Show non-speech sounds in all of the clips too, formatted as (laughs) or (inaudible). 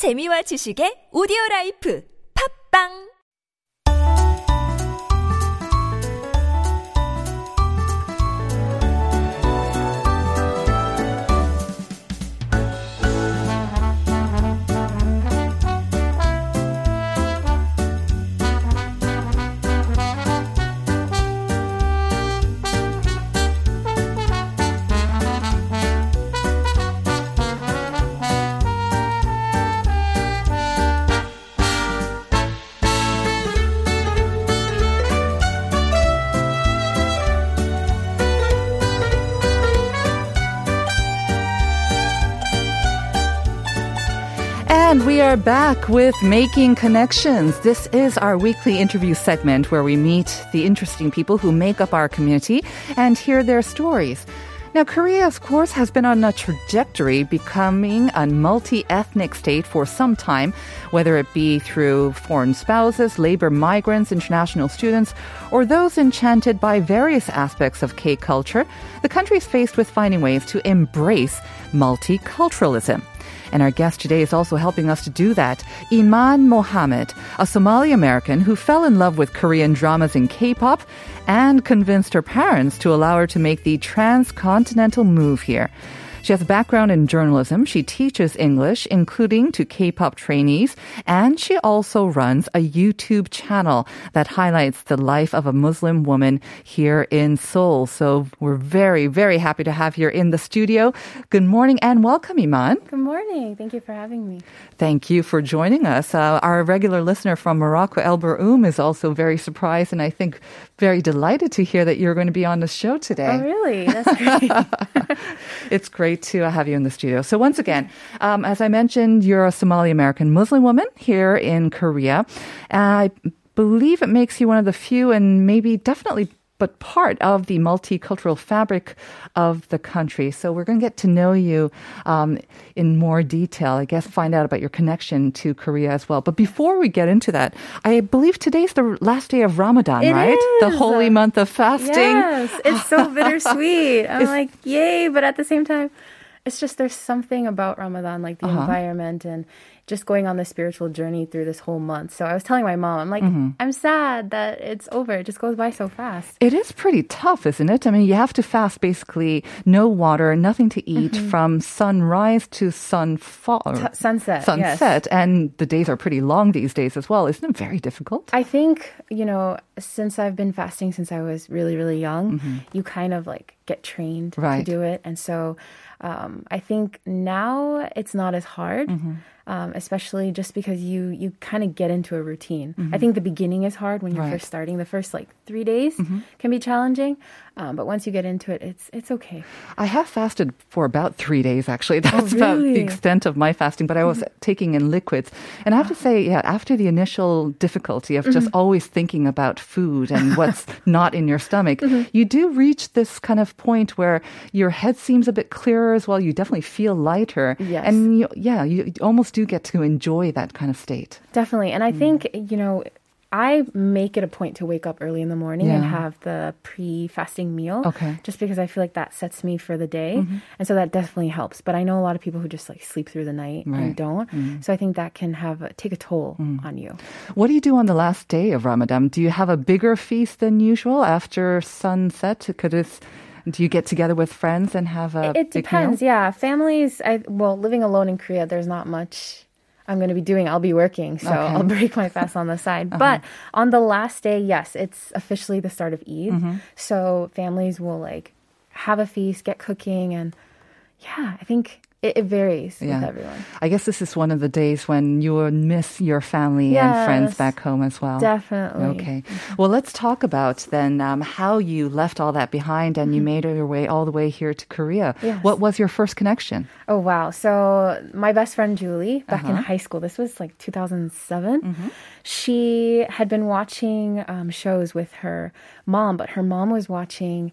재미와 지식의 오디오 라이프. 팝빵 And we are back with Making Connections. This is our weekly interview segment where we meet the interesting people who make up our community and hear their stories. Now, Korea, of course, has been on a trajectory becoming a multi ethnic state for some time, whether it be through foreign spouses, labor migrants, international students, or those enchanted by various aspects of K culture. The country is faced with finding ways to embrace multiculturalism. And our guest today is also helping us to do that. Iman Mohammed, a Somali American who fell in love with Korean dramas and K-pop and convinced her parents to allow her to make the transcontinental move here. She has a background in journalism. She teaches English, including to K-pop trainees, and she also runs a YouTube channel that highlights the life of a Muslim woman here in Seoul. So we're very, very happy to have you in the studio. Good morning and welcome, Iman. Good morning. Thank you for having me. Thank you for joining us. Uh, our regular listener from Morocco, El Baroum, is also very surprised and I think very delighted to hear that you're going to be on the show today. Oh, really? That's (laughs) great. it's great to have you in the studio. So once again, um, as I mentioned, you're a Somali American Muslim woman here in Korea. I believe it makes you one of the few and maybe definitely but part of the multicultural fabric of the country. So we're going to get to know you um, in more detail. I guess find out about your connection to Korea as well. But before we get into that, I believe today's the last day of Ramadan, It right? The holy month of fasting. yes, it's so (laughs) bittersweet. I'm like, yay, but at the same time, it's just there's something about Ramadan, like the Uh-huh. environment and just going on the spiritual journey through this whole month. So I was telling my mom, I'm like, Mm-hmm. I'm sad that it's over. It just goes by so fast. It is pretty tough, isn't it? I mean, you have to fast basically no water, nothing to eat from sunrise to sunfall. T- sunset. yes. sunset. And the days are pretty long these days as well. Isn't it very difficult? I think, you know, since I've been fasting since I was really, really young, you kind of like get trained Mm-hmm. Right. to do it. And so um, I think now it's not as hard. Mm-hmm. Um, especially just because you you kind of get into a routine. I think the beginning is hard when you're Mm-hmm. Right. Mm-hmm. first starting. The first like three days can be challenging, um, but once you get into it, it's it's okay. I have fasted for about three days, actually. (laughs) That's about the Oh, extent of my fasting, but I was taking in liquids. And I have to say, yeah, after the initial difficulty of just always thinking about food and (laughs) what's not in your stomach, you do reach this kind of point where your head seems a bit clearer as well. You definitely feel lighter. Yes. And you, yeah, you almost do get to enjoy that kind of state. Definitely. And I think, you know, I make it a point to wake up early in the morning and have the pre fasting meal. Okay. Mm-hmm. Just because I feel like that sets me for the day. And so that definitely helps. But I know a lot of people who just like sleep through the night Right. Mm-hmm. and don't. So I think that can have take a toll on you. What do you do on the last day of Ramadan? Do you have a bigger feast than usual after sunset? Could it, do you get together with friends and have a it depends. meal? Yeah. Families, I, well, living alone in Korea, there's not much. I'm going to be doing. I'll be working, so Okay. Uh-huh. I'll (laughs) break my fast on the side. But on the last day, yes, it's officially the start of Eid. Mm-hmm. So families will like have a feast, get cooking, and yeah, I think it, it varies Yeah. with everyone. I guess this is one of the days when you will miss your family and friends back home as well. Definitely. Okay. Well, let's talk about then um, how you left all that behind and you made your way all the way here to Korea. Mm-hmm. Yes. What was your first connection? Oh wow! So my best friend Julie, back Uh-huh. in high school, this was like 2007. Mm-hmm. She had been watching um, shows with her mom, but her mom was watching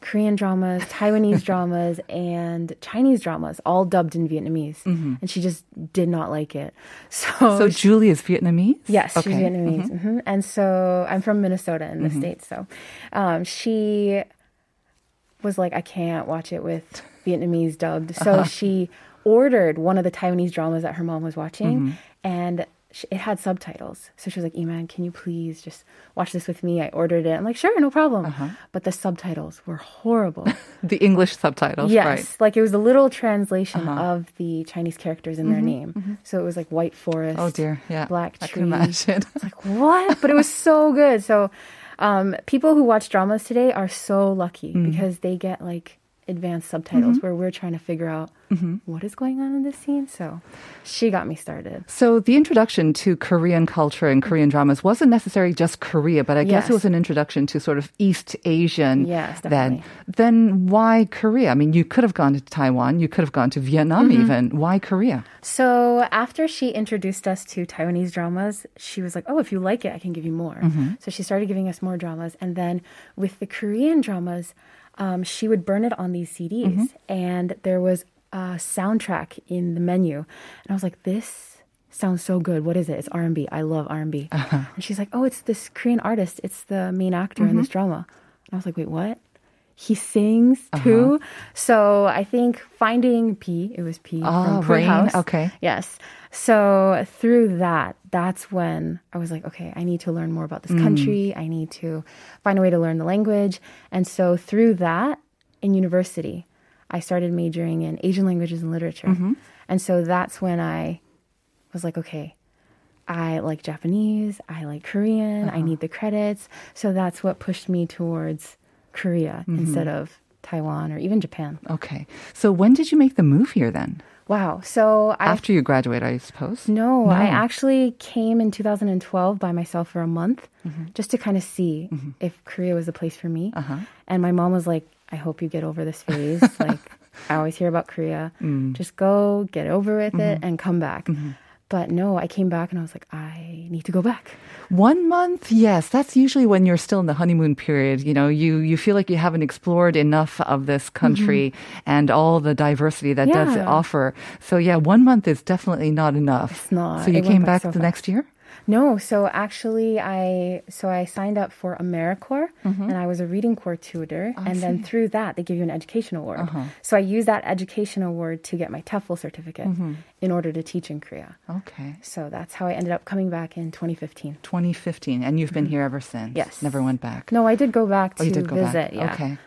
Korean dramas, Taiwanese (laughs) dramas, and Chinese dramas, all dubbed in Vietnamese, and she just did not like it. (laughs) So, Mm-hmm. So Julie is Vietnamese? Yes, she's Okay. Vietnamese. hmm And so I'm from Minnesota in the States. So um, she was like, I can't watch it with Vietnamese dubbed. So she ordered one of the Taiwanese dramas that her mom was watching, Mm-hmm. and it had subtitles. So she was like, "Iman, can you please just watch this with me?" I ordered it. I'm like, "Sure, no problem." Uh-huh. But the subtitles were horrible. (laughs) The English subtitles, yes, right? Uh-huh. like it was a little translation of the Chinese characters in their name. So it was like white forest. Mm-hmm, Oh dear, yeah. black I tree. can imagine. It's like what? But it was so good. So um, people who watch dramas today are so lucky Mm. because they get like advanced Mm-hmm. subtitles where we're trying to figure out what is going on in this scene. So she got me started. So the introduction to Korean culture and Korean dramas wasn't necessarily just Korea, but I guess it was an introduction to sort of East Asian. Yes, then, definitely. then why Korea? I mean, you could have gone to Taiwan, you could have gone to Vietnam, Mm-hmm. even. Why Korea? So after she introduced us to Taiwanese dramas, she was like, "Oh, if you like it, I can give you more." So she started giving us more dramas, and then with the Korean dramas, um, she would burn it on these CDs, and there was a soundtrack in the menu, and I was like, "This." Sounds so good. What is it? It's R and B. I love R and B. Uh-huh. And she's like, "Oh, it's this Korean artist. It's the main actor in this mm-hmm. drama." And I was like, "Wait, what?" He sings uh-huh. too. So I think finding Bi, it was Bi Ah, from House. okay. Yes. So through that, that's when I was like, okay, I need to learn more about this mm. country. I need to find a way to learn the language. And so through that, in university, I started majoring in Asian languages and literature. Mm-hmm. And so that's when I was like, okay, I like Japanese, I like Korean, I uh-huh. need the credits. So that's what pushed me towards Korea mm-hmm. instead of Taiwan or even Japan. Okay. So when did you make the move here then? Wow. So I After you graduate, I suppose. No, I actually came in 2012 by myself for a month mm-hmm. just to kind of see if Korea was the place for me. Uh-huh. And my mom was like, I hope you get over this phase. (laughs) like, I always hear about Korea. Mm. Just go, get over with it, mm-hmm. and come back. Mm-hmm. But no, I came back and I was like, I need to go back. One month, yes, that's usually when you're still in the honeymoon period. You know, you you feel like you haven't explored enough of this mm-hmm. country and all the diversity that does offer. So yeah, one month is definitely not enough. It's not. So you It came back so the fast. next year. No, so actually, I so I signed up for AmeriCorps, mm-hmm. and I was a reading corps tutor, oh, and then through that they give you an education award. Uh-huh. So I used that education award to get my TEFL certificate mm-hmm. In order to teach in Korea. Okay. So that's how I ended up coming back in 2015. 2015, and you've been here ever since. Mm-hmm. Yes. Never went back. No, I did go back Oh, to you did go visit. back. Yeah. Mm-hmm. Okay.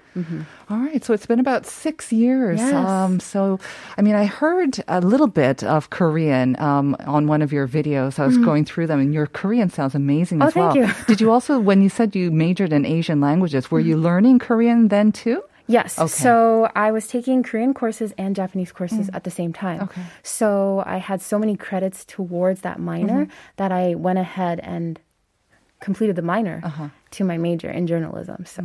All right. So it's been about six years. Yes. Um, so, I mean, I heard a little bit of Korean um, on one of your videos. I was going through them, and your Korean sounds amazing Mm-hmm. Oh, as well. thank you. Did you also, when you said you majored in Asian languages, were you learning Korean then too? Yes. Okay. So I was taking Korean courses and Japanese courses mm. at the same time. Okay. So I had so many credits towards that minor mm-hmm. that I went ahead and completed the minor uh-huh. To my major in journalism. So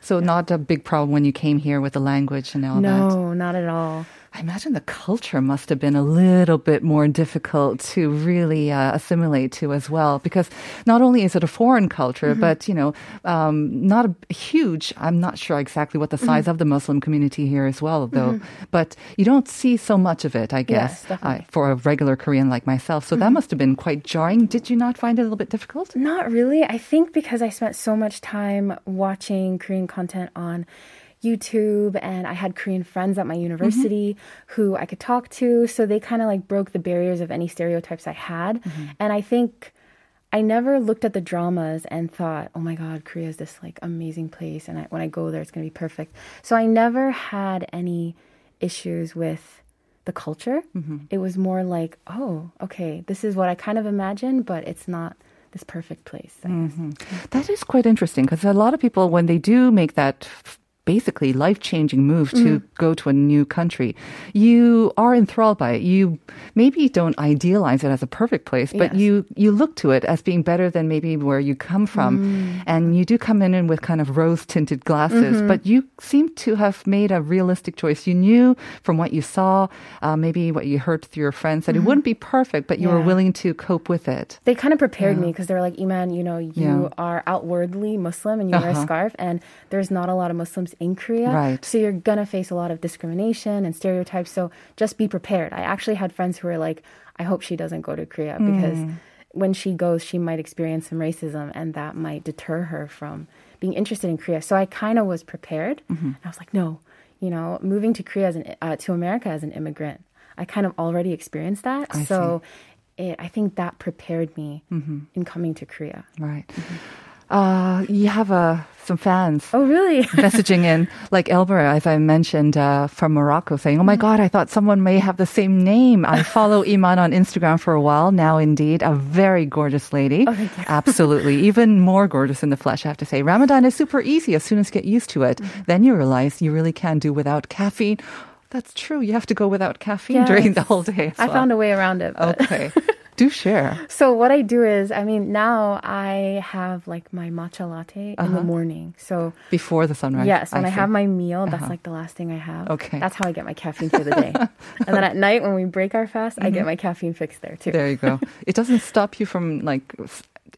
So not a big problem when you came here with the language and all that. no, not at all. I imagine the culture must have been a little bit more difficult to really uh, assimilate to as well, because not only is it a foreign culture, Mm-hmm. but you know, um, not a huge. I'm not sure exactly what the size Mm-hmm. of the Muslim community here as well, though. But you don't see so much of it, I guess, Yes. Mm-hmm. for a regular Korean like myself. So that must have been quite jarring. Did you not find it a little bit difficult? Not really. I think because I spent so much time watching Korean content on YouTube and I had Korean friends at my mm-hmm. university who I could talk to. So they kind of like broke the barriers of any stereotypes I had. Mm-hmm. And I think I never looked at the dramas and thought, oh my God, Korea is this like amazing place. And I, when I go there, it's going to be perfect. So I never had any issues with the culture. Mm-hmm. It was more like, oh, okay, this is what I kind of imagined, but it's not this perfect place. Guess. Mm-hmm. That is quite interesting because a lot of people, when they do make that basically life changing move to go to a new country, you are enthralled by it. You maybe don't idealize it as a perfect place, but Yes. you, you look to it as being better than maybe where you come from. And you do come in in with kind of rose tinted glasses, but you seem to have made a realistic choice. You knew from what you saw, uh, maybe what you heard through your friends, that it wouldn't be perfect, but you were willing to cope with it. They kind of prepared me because they were like, Iman, you know, you Yeah. are outwardly Muslim and you wear a Uh-huh. scarf, and there's not a lot of Muslims in Korea. Right. So you're going to face a lot of discrimination and stereotypes. So just be prepared. I actually had friends who were like, I hope she doesn't go to Korea hmm. because when she goes, she might experience some racism and that might deter her from being interested in Korea. So I kind of was prepared. Mm-hmm. And I was like, no, you know, moving to Korea as an, uh, to America as an immigrant. I kind of already experienced that. I so it, I think that prepared me mm-hmm. in coming to Korea. Right. Mm-hmm. Uh, you have uh, some fans. Oh, really? (laughs) messaging in, like Elmer, as I mentioned, uh, from Morocco, saying, "Oh my God, I thought someone may have the same name." I (laughs) follow Iman on Instagram for a while now. Indeed, a very gorgeous lady. Oh. (laughs) Absolutely, even more gorgeous in the flesh. I have to say, Ramadan is super easy as soon as you get used to it. Mm-hmm. Then you realize you really can do without caffeine. That's true. You have to go without caffeine during the whole day. As I well. found a way around it. but- Okay, do share. So what I do is, I mean, now I have like my matcha latte in the uh-huh. morning. So Before the sunrise. yes, when I, see. have my meal, that's uh-huh. like the last thing I have. Okay. That's how I get my caffeine for the day. (laughs) and then at night when we break our fast, I get mm-hmm. my caffeine fix there too. There you go. (laughs) it doesn't stop you from like.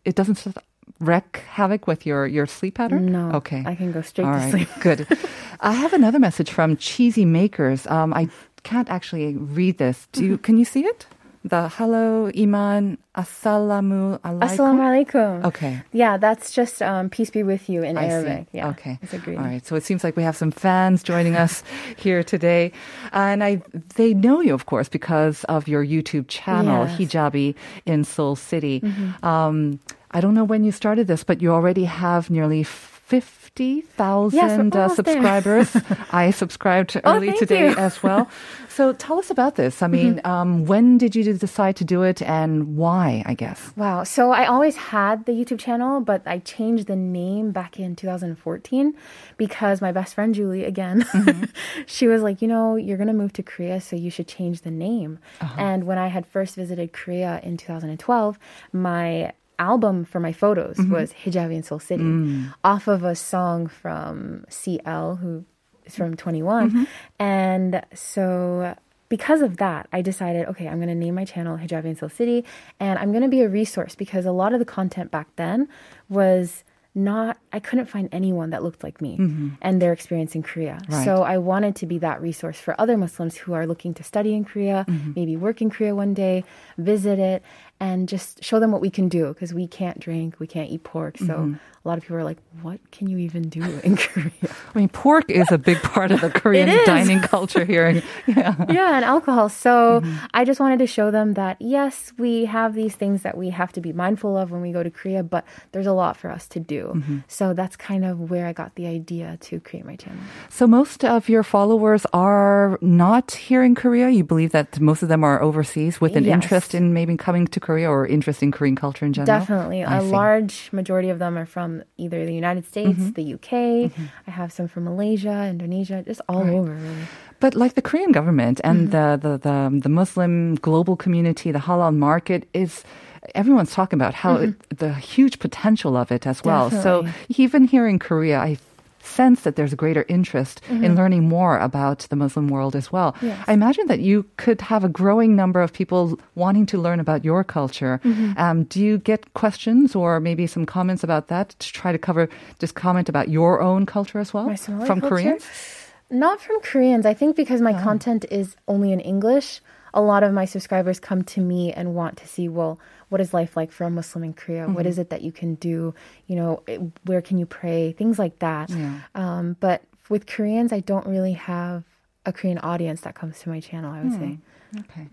It doesn't s- wreak havoc with your your sleep pattern. No. Okay. I can go straight All to right. sleep. Good. (laughs) I have another message from Cheesy Makers. Um, I can't actually read this. Do you? Can you see it? The hello iman assalamu alaikum. Assalamu alaikum. Okay. Yeah, that's just um, peace be with you in I Arabic. see. Yeah. Okay. It's a greeting. All right. So it seems like we have some fans joining us (laughs) here today, and I they know you, of course, because of your YouTube channel, Yes. Mm-hmm. Hijabi in Seoul City. Um, I don't know when you started this, but you already have nearly. 50,000 Yes, uh, subscribers. (laughs) I subscribed Oh, early thank today you. as well. (laughs) So tell us about this. I mean, Mm-hmm. um, when did you decide to do it and why, I guess? Wow. So I always had the YouTube channel, but I changed the name back in 2014 because my best friend Julie, again, (laughs) she was like, you know, you're going to move to Korea, so you should change the name. And when I had first visited Korea in 2012, my album for my photos mm-hmm. was Hijabi in Seoul City mm. off of a song from CL, who is from 2NE1. Mm-hmm. And so because of that, I decided, okay, I'm going to name my channel Hijabi in Seoul City, and I'm going to be a resource because a lot of the content back then was not, I couldn't find anyone that looked like me mm-hmm. and their experience in Korea. Right. So I wanted to be that resource for other Muslims who are looking to study in Korea, maybe work in Korea one day, visit it, and just show them what we can do because we can't drink, we can't eat pork. So a lot of people are like, what can you even do in (laughs) Korea? I mean, pork is a big part of the (laughs) Korean dining culture here. (laughs) Yeah. yeah, and alcohol. So Mm-hmm. I just wanted to show them that yes, we have these things that we have to be mindful of when we go to Korea, but there's a lot for us to do. Mm-hmm. So that's kind of where I got the idea to create my channel. So most of your followers are not here in Korea. You believe that most of them are overseas with an Yes. interest in maybe coming to Korea or interest in Korean culture in general. Definitely. I A see. Mm-hmm. large majority of them are from either the United States, the UK. I have some from Malaysia, Indonesia, just all over, really. But like the Korean government and Mm-hmm. the, the, the, the Muslim global community, the halal market is everyone's talking about how it, the huge potential of it as well. So Mm-hmm. Even here in Korea, I sense that there's a greater interest in learning more about the Muslim world as well. Mm-hmm. Yes. I imagine that you could have a growing number of people wanting to learn about your culture. Mm-hmm. Um, do you get questions or maybe some comments about that to try to cover, just comment about your own culture as well from culture? Koreans? Not from Koreans. I think because Oh. my content is only in English, a lot of my subscribers come to me and want to see, well, what is life like for a Muslim in Korea? What Mm-hmm. is it that you can do? You know, where can you pray? Things like that. Yeah. Um, but with Koreans, I don't really have a Korean audience that comes to my channel, I would say. Okay.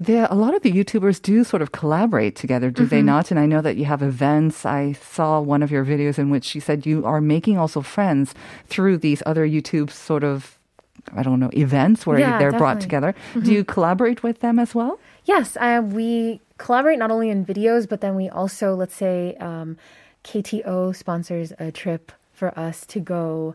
There, a lot of the YouTubers do sort of collaborate together, do they not? And I know that you have events. I saw one of your videos in which you said you are making also friends through these other YouTube sort of, I don't know, events where Yeah, they're brought definitely. together. Do you collaborate with them as well? Yes, uh, we collaborate not only in videos, but then we also, let's say, um, KTO sponsors a trip for us to go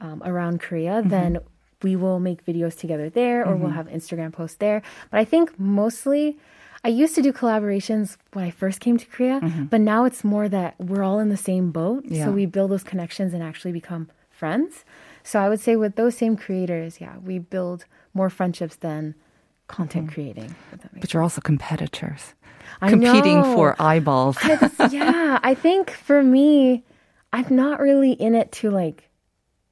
um, around Korea. Then we will make videos together there, or we'll have Instagram posts there. But I think mostly. I used to do collaborations when I first came to Korea, but now it's more that we're all in the same boat. Yeah. So we build those connections and actually become friends. So I would say with those same creators, yeah, we build more friendships than content creating. that makes But you're also competitors, I competing know. for eyeballs. I- (laughs) yeah, I think for me, I'm not really in it to like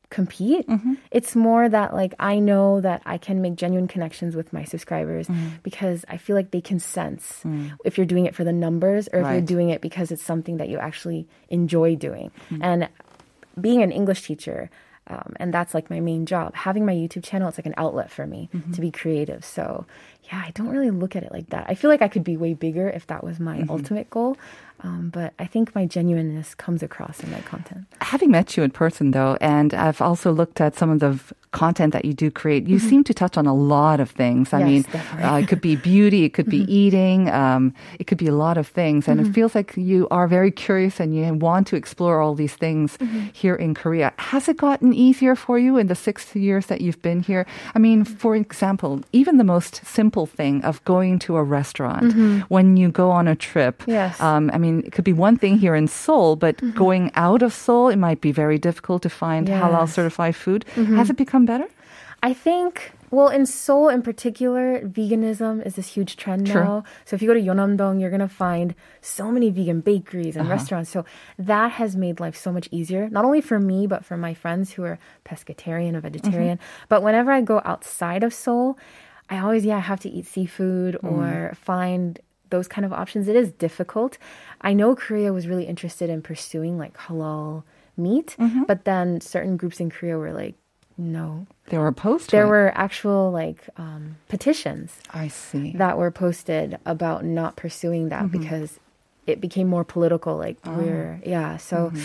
compete. Mm-hmm. It's more that like I know that I can make genuine connections with my subscribers Mm-hmm. because I feel like they can sense if you're doing it for the numbers or if Right. you're doing it because it's something that you actually enjoy doing. Mm-hmm. And being an English teacher, Um, and that's like my main job. Having my YouTube channel, it's like an outlet for me Mm-hmm. to be creative. So, yeah, I don't really look at it like that. I feel like I could be way bigger if that was Mm-hmm. my ultimate goal. Um, but I think my genuineness comes across in my content. Having met you in person, though, and I've also looked at some of the v- content that you do create, you seem to touch on a lot of things. I Mm-hmm. Yes, mean, uh, it could be beauty, it could be eating, um, it could be a lot of things. And it feels like you are very curious and you want to explore all these things here in Korea. Has it gotten easier for you in the six years that you've been here? I mean, for example, even the most simple thing of going to a restaurant mm-hmm. when you go on a trip. Yes. Um, I mean, it could be one thing here in Seoul, but mm-hmm. going out of Seoul, it might be very difficult to find halal certified food. Mm-hmm. Has it become better? I think, well, in Seoul in particular, veganism is this huge trend True. now. So if you go to Yeonnam-dong, you're going to find so many vegan bakeries and uh-huh. restaurants. So that has made life so much easier, not only for me, but for my friends who are pescatarian or mm-hmm. vegetarian. But whenever I go outside of Seoul, I always, yeah, have to eat seafood mm. or find those kind of options. It is difficult. I know Korea was really interested in pursuing like halal meat, mm-hmm. but then certain groups in Korea were like, no, They were to there were actual like um, petitions I see. that were posted about not pursuing that Mm-hmm. because it became more political. Like Oh. we're yeah, so. Mm-hmm.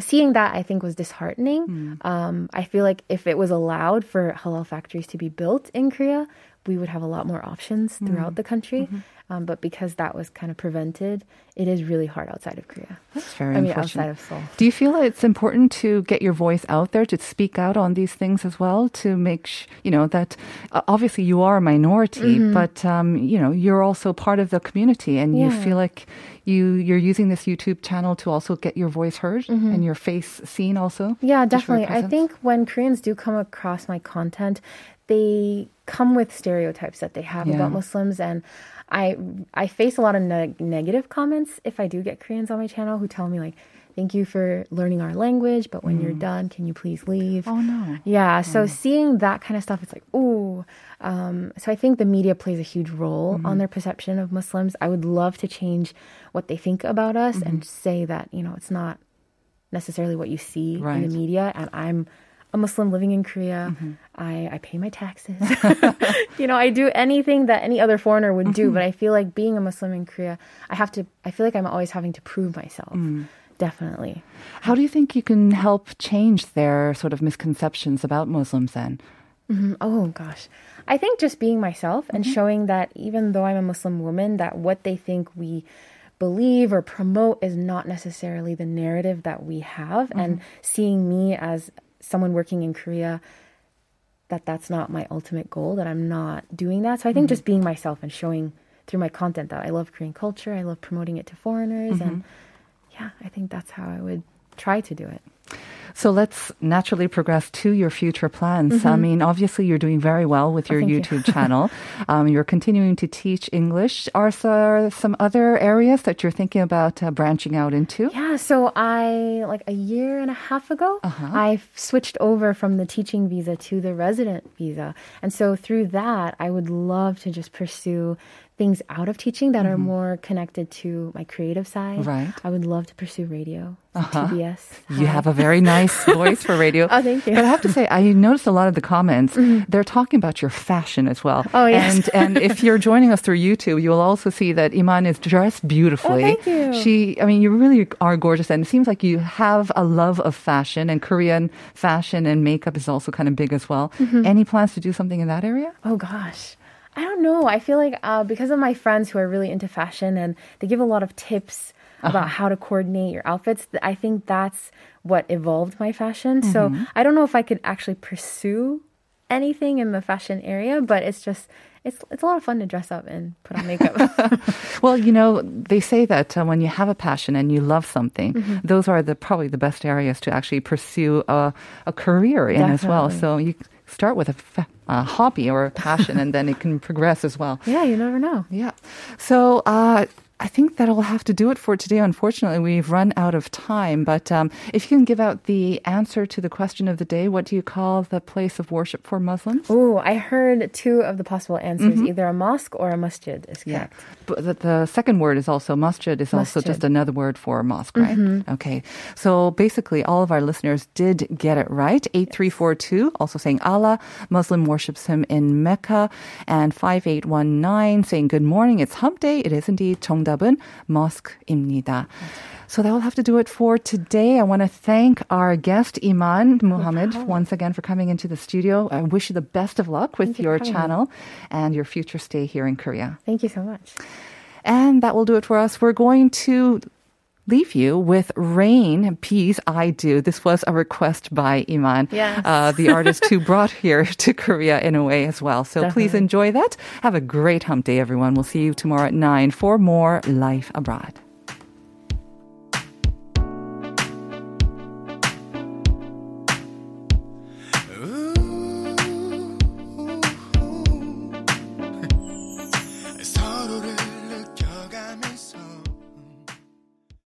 Seeing that, I think, was disheartening. Mm. Um, I feel like if it was allowed for halal factories to be built in Korea, we would have a lot more options Mm. throughout the country. Mm-hmm. Um, but because that was kind of prevented, it is really hard outside of Korea. That's very I mean, outside of Seoul. Do you feel it's important to get your voice out there to speak out on these things as well to make sh- you know that uh, obviously you are a minority Mm-hmm. but um, you know you're also part of the community and you feel like you you're using this YouTube channel to also get your voice heard and your face seen also Mm-hmm. Yeah, Just for your definitely. I think when Koreans do come across my content, they come with stereotypes that they have Yeah. about Muslims, and I I face a lot of neg negative comments if I do get Koreans on my channel who tell me like, "Thank you for learning our language, but when you're done, can you please leave?" oh no Yeah, so seeing that kind of stuff, it's like, ooh. Um, so I think the media plays a huge role Mm-hmm. on their perception of Muslims. I would love to change what they think about us Mm-hmm. and say that, you know, it's not necessarily what you see in the media. And I'm a Muslim living in Korea. Mm-hmm. I, I pay my taxes. (laughs) you know, I do anything that any other foreigner would do. Mm-hmm. But I feel like being a Muslim in Korea, I have to, I feel like I'm always having to prove myself. Mm. Definitely. how do you think you can help change their sort of misconceptions about Muslims then Oh gosh. I think just being myself and showing that even though I'm a Muslim woman, that what they think we believe or promote is not necessarily the narrative that we have and seeing me as someone working in Korea that that's not my ultimate goal that I'm not doing that. So I think mm-hmm. just being myself and showing through my content that I love Korean culture, I love promoting it to foreigners and mm-hmm. yeah, I think that's how I would try to do it. So let's naturally progress to your future plans. I mean, obviously, you're doing very well with your Mm-hmm. Oh, thank you. YouTube (laughs) channel. Um, you're continuing to teach English. Are there some other areas that you're thinking about uh, branching out into? Yeah, so I like a year and a half ago, I switched over from the teaching visa to the resident visa. And so through that, I would love to just pursue things out of teaching that are mm-hmm. more connected to my creative side. Right. I would love to pursue radio, uh-huh. so TBS. You have a very nice (laughs) voice for radio. Oh, thank you. But I have to say, I noticed a lot of the comments. Mm-hmm. They're talking about your fashion as well. Oh, yes. And and if you're joining us through YouTube, you will also see that Iman is dressed beautifully. Oh, thank you. She, I mean, you really are gorgeous, and it seems like you have a love of fashion and Korean fashion and makeup is also kind of big as well. Mm-hmm. Any plans to do something in that area? Oh gosh. I don't know. I feel like uh, because of my friends who are really into fashion and they give a lot of tips about how to coordinate your outfits, I think that's what evolved my fashion. So I don't know if I could actually pursue anything in the fashion area, but it's just it's it's a lot of fun to dress up and put on makeup. (laughs) (laughs) Well, you know, they say that uh, when you have a passion and you love something, Mm-hmm. those are the probably the best areas to actually pursue a, a career in as well. So you start with a, hobby or a passion, and then it can (laughs) progress as well. yeah, you never know. Yeah. So uh, I think that'll have to do it for today. Unfortunately, we've run out of time. But um, if you can give out the answer to the question of the day, what do you call the place of worship for Muslims? Oh, I heard two of the possible answers, either a mosque or a masjid is Yeah. correct. But the, the second word is also masjid is also Masjid. just another word for mosque, right? Okay. So basically all of our listeners did get it right. 8342 also saying Allah, Muslim worships him in Mecca and 5819 saying good morning. It's hump day. It is indeed 정답은 mosque입니다. So that will have to do it for today. I want to thank our guest Iman Muhammad once again for coming into the studio. I wish you the best of luck with Thank you for your having me. channel and your future stay here in Korea. Thank you so much. And that will do it for us. We're going to leave you with Rain, Peace, I Do. This was a request by Iman, Yes. uh, the artist who (laughs) brought here to Korea in a way as well. So please enjoy that. Have a great hump day, everyone. We'll see you tomorrow at 9 for more Life Abroad.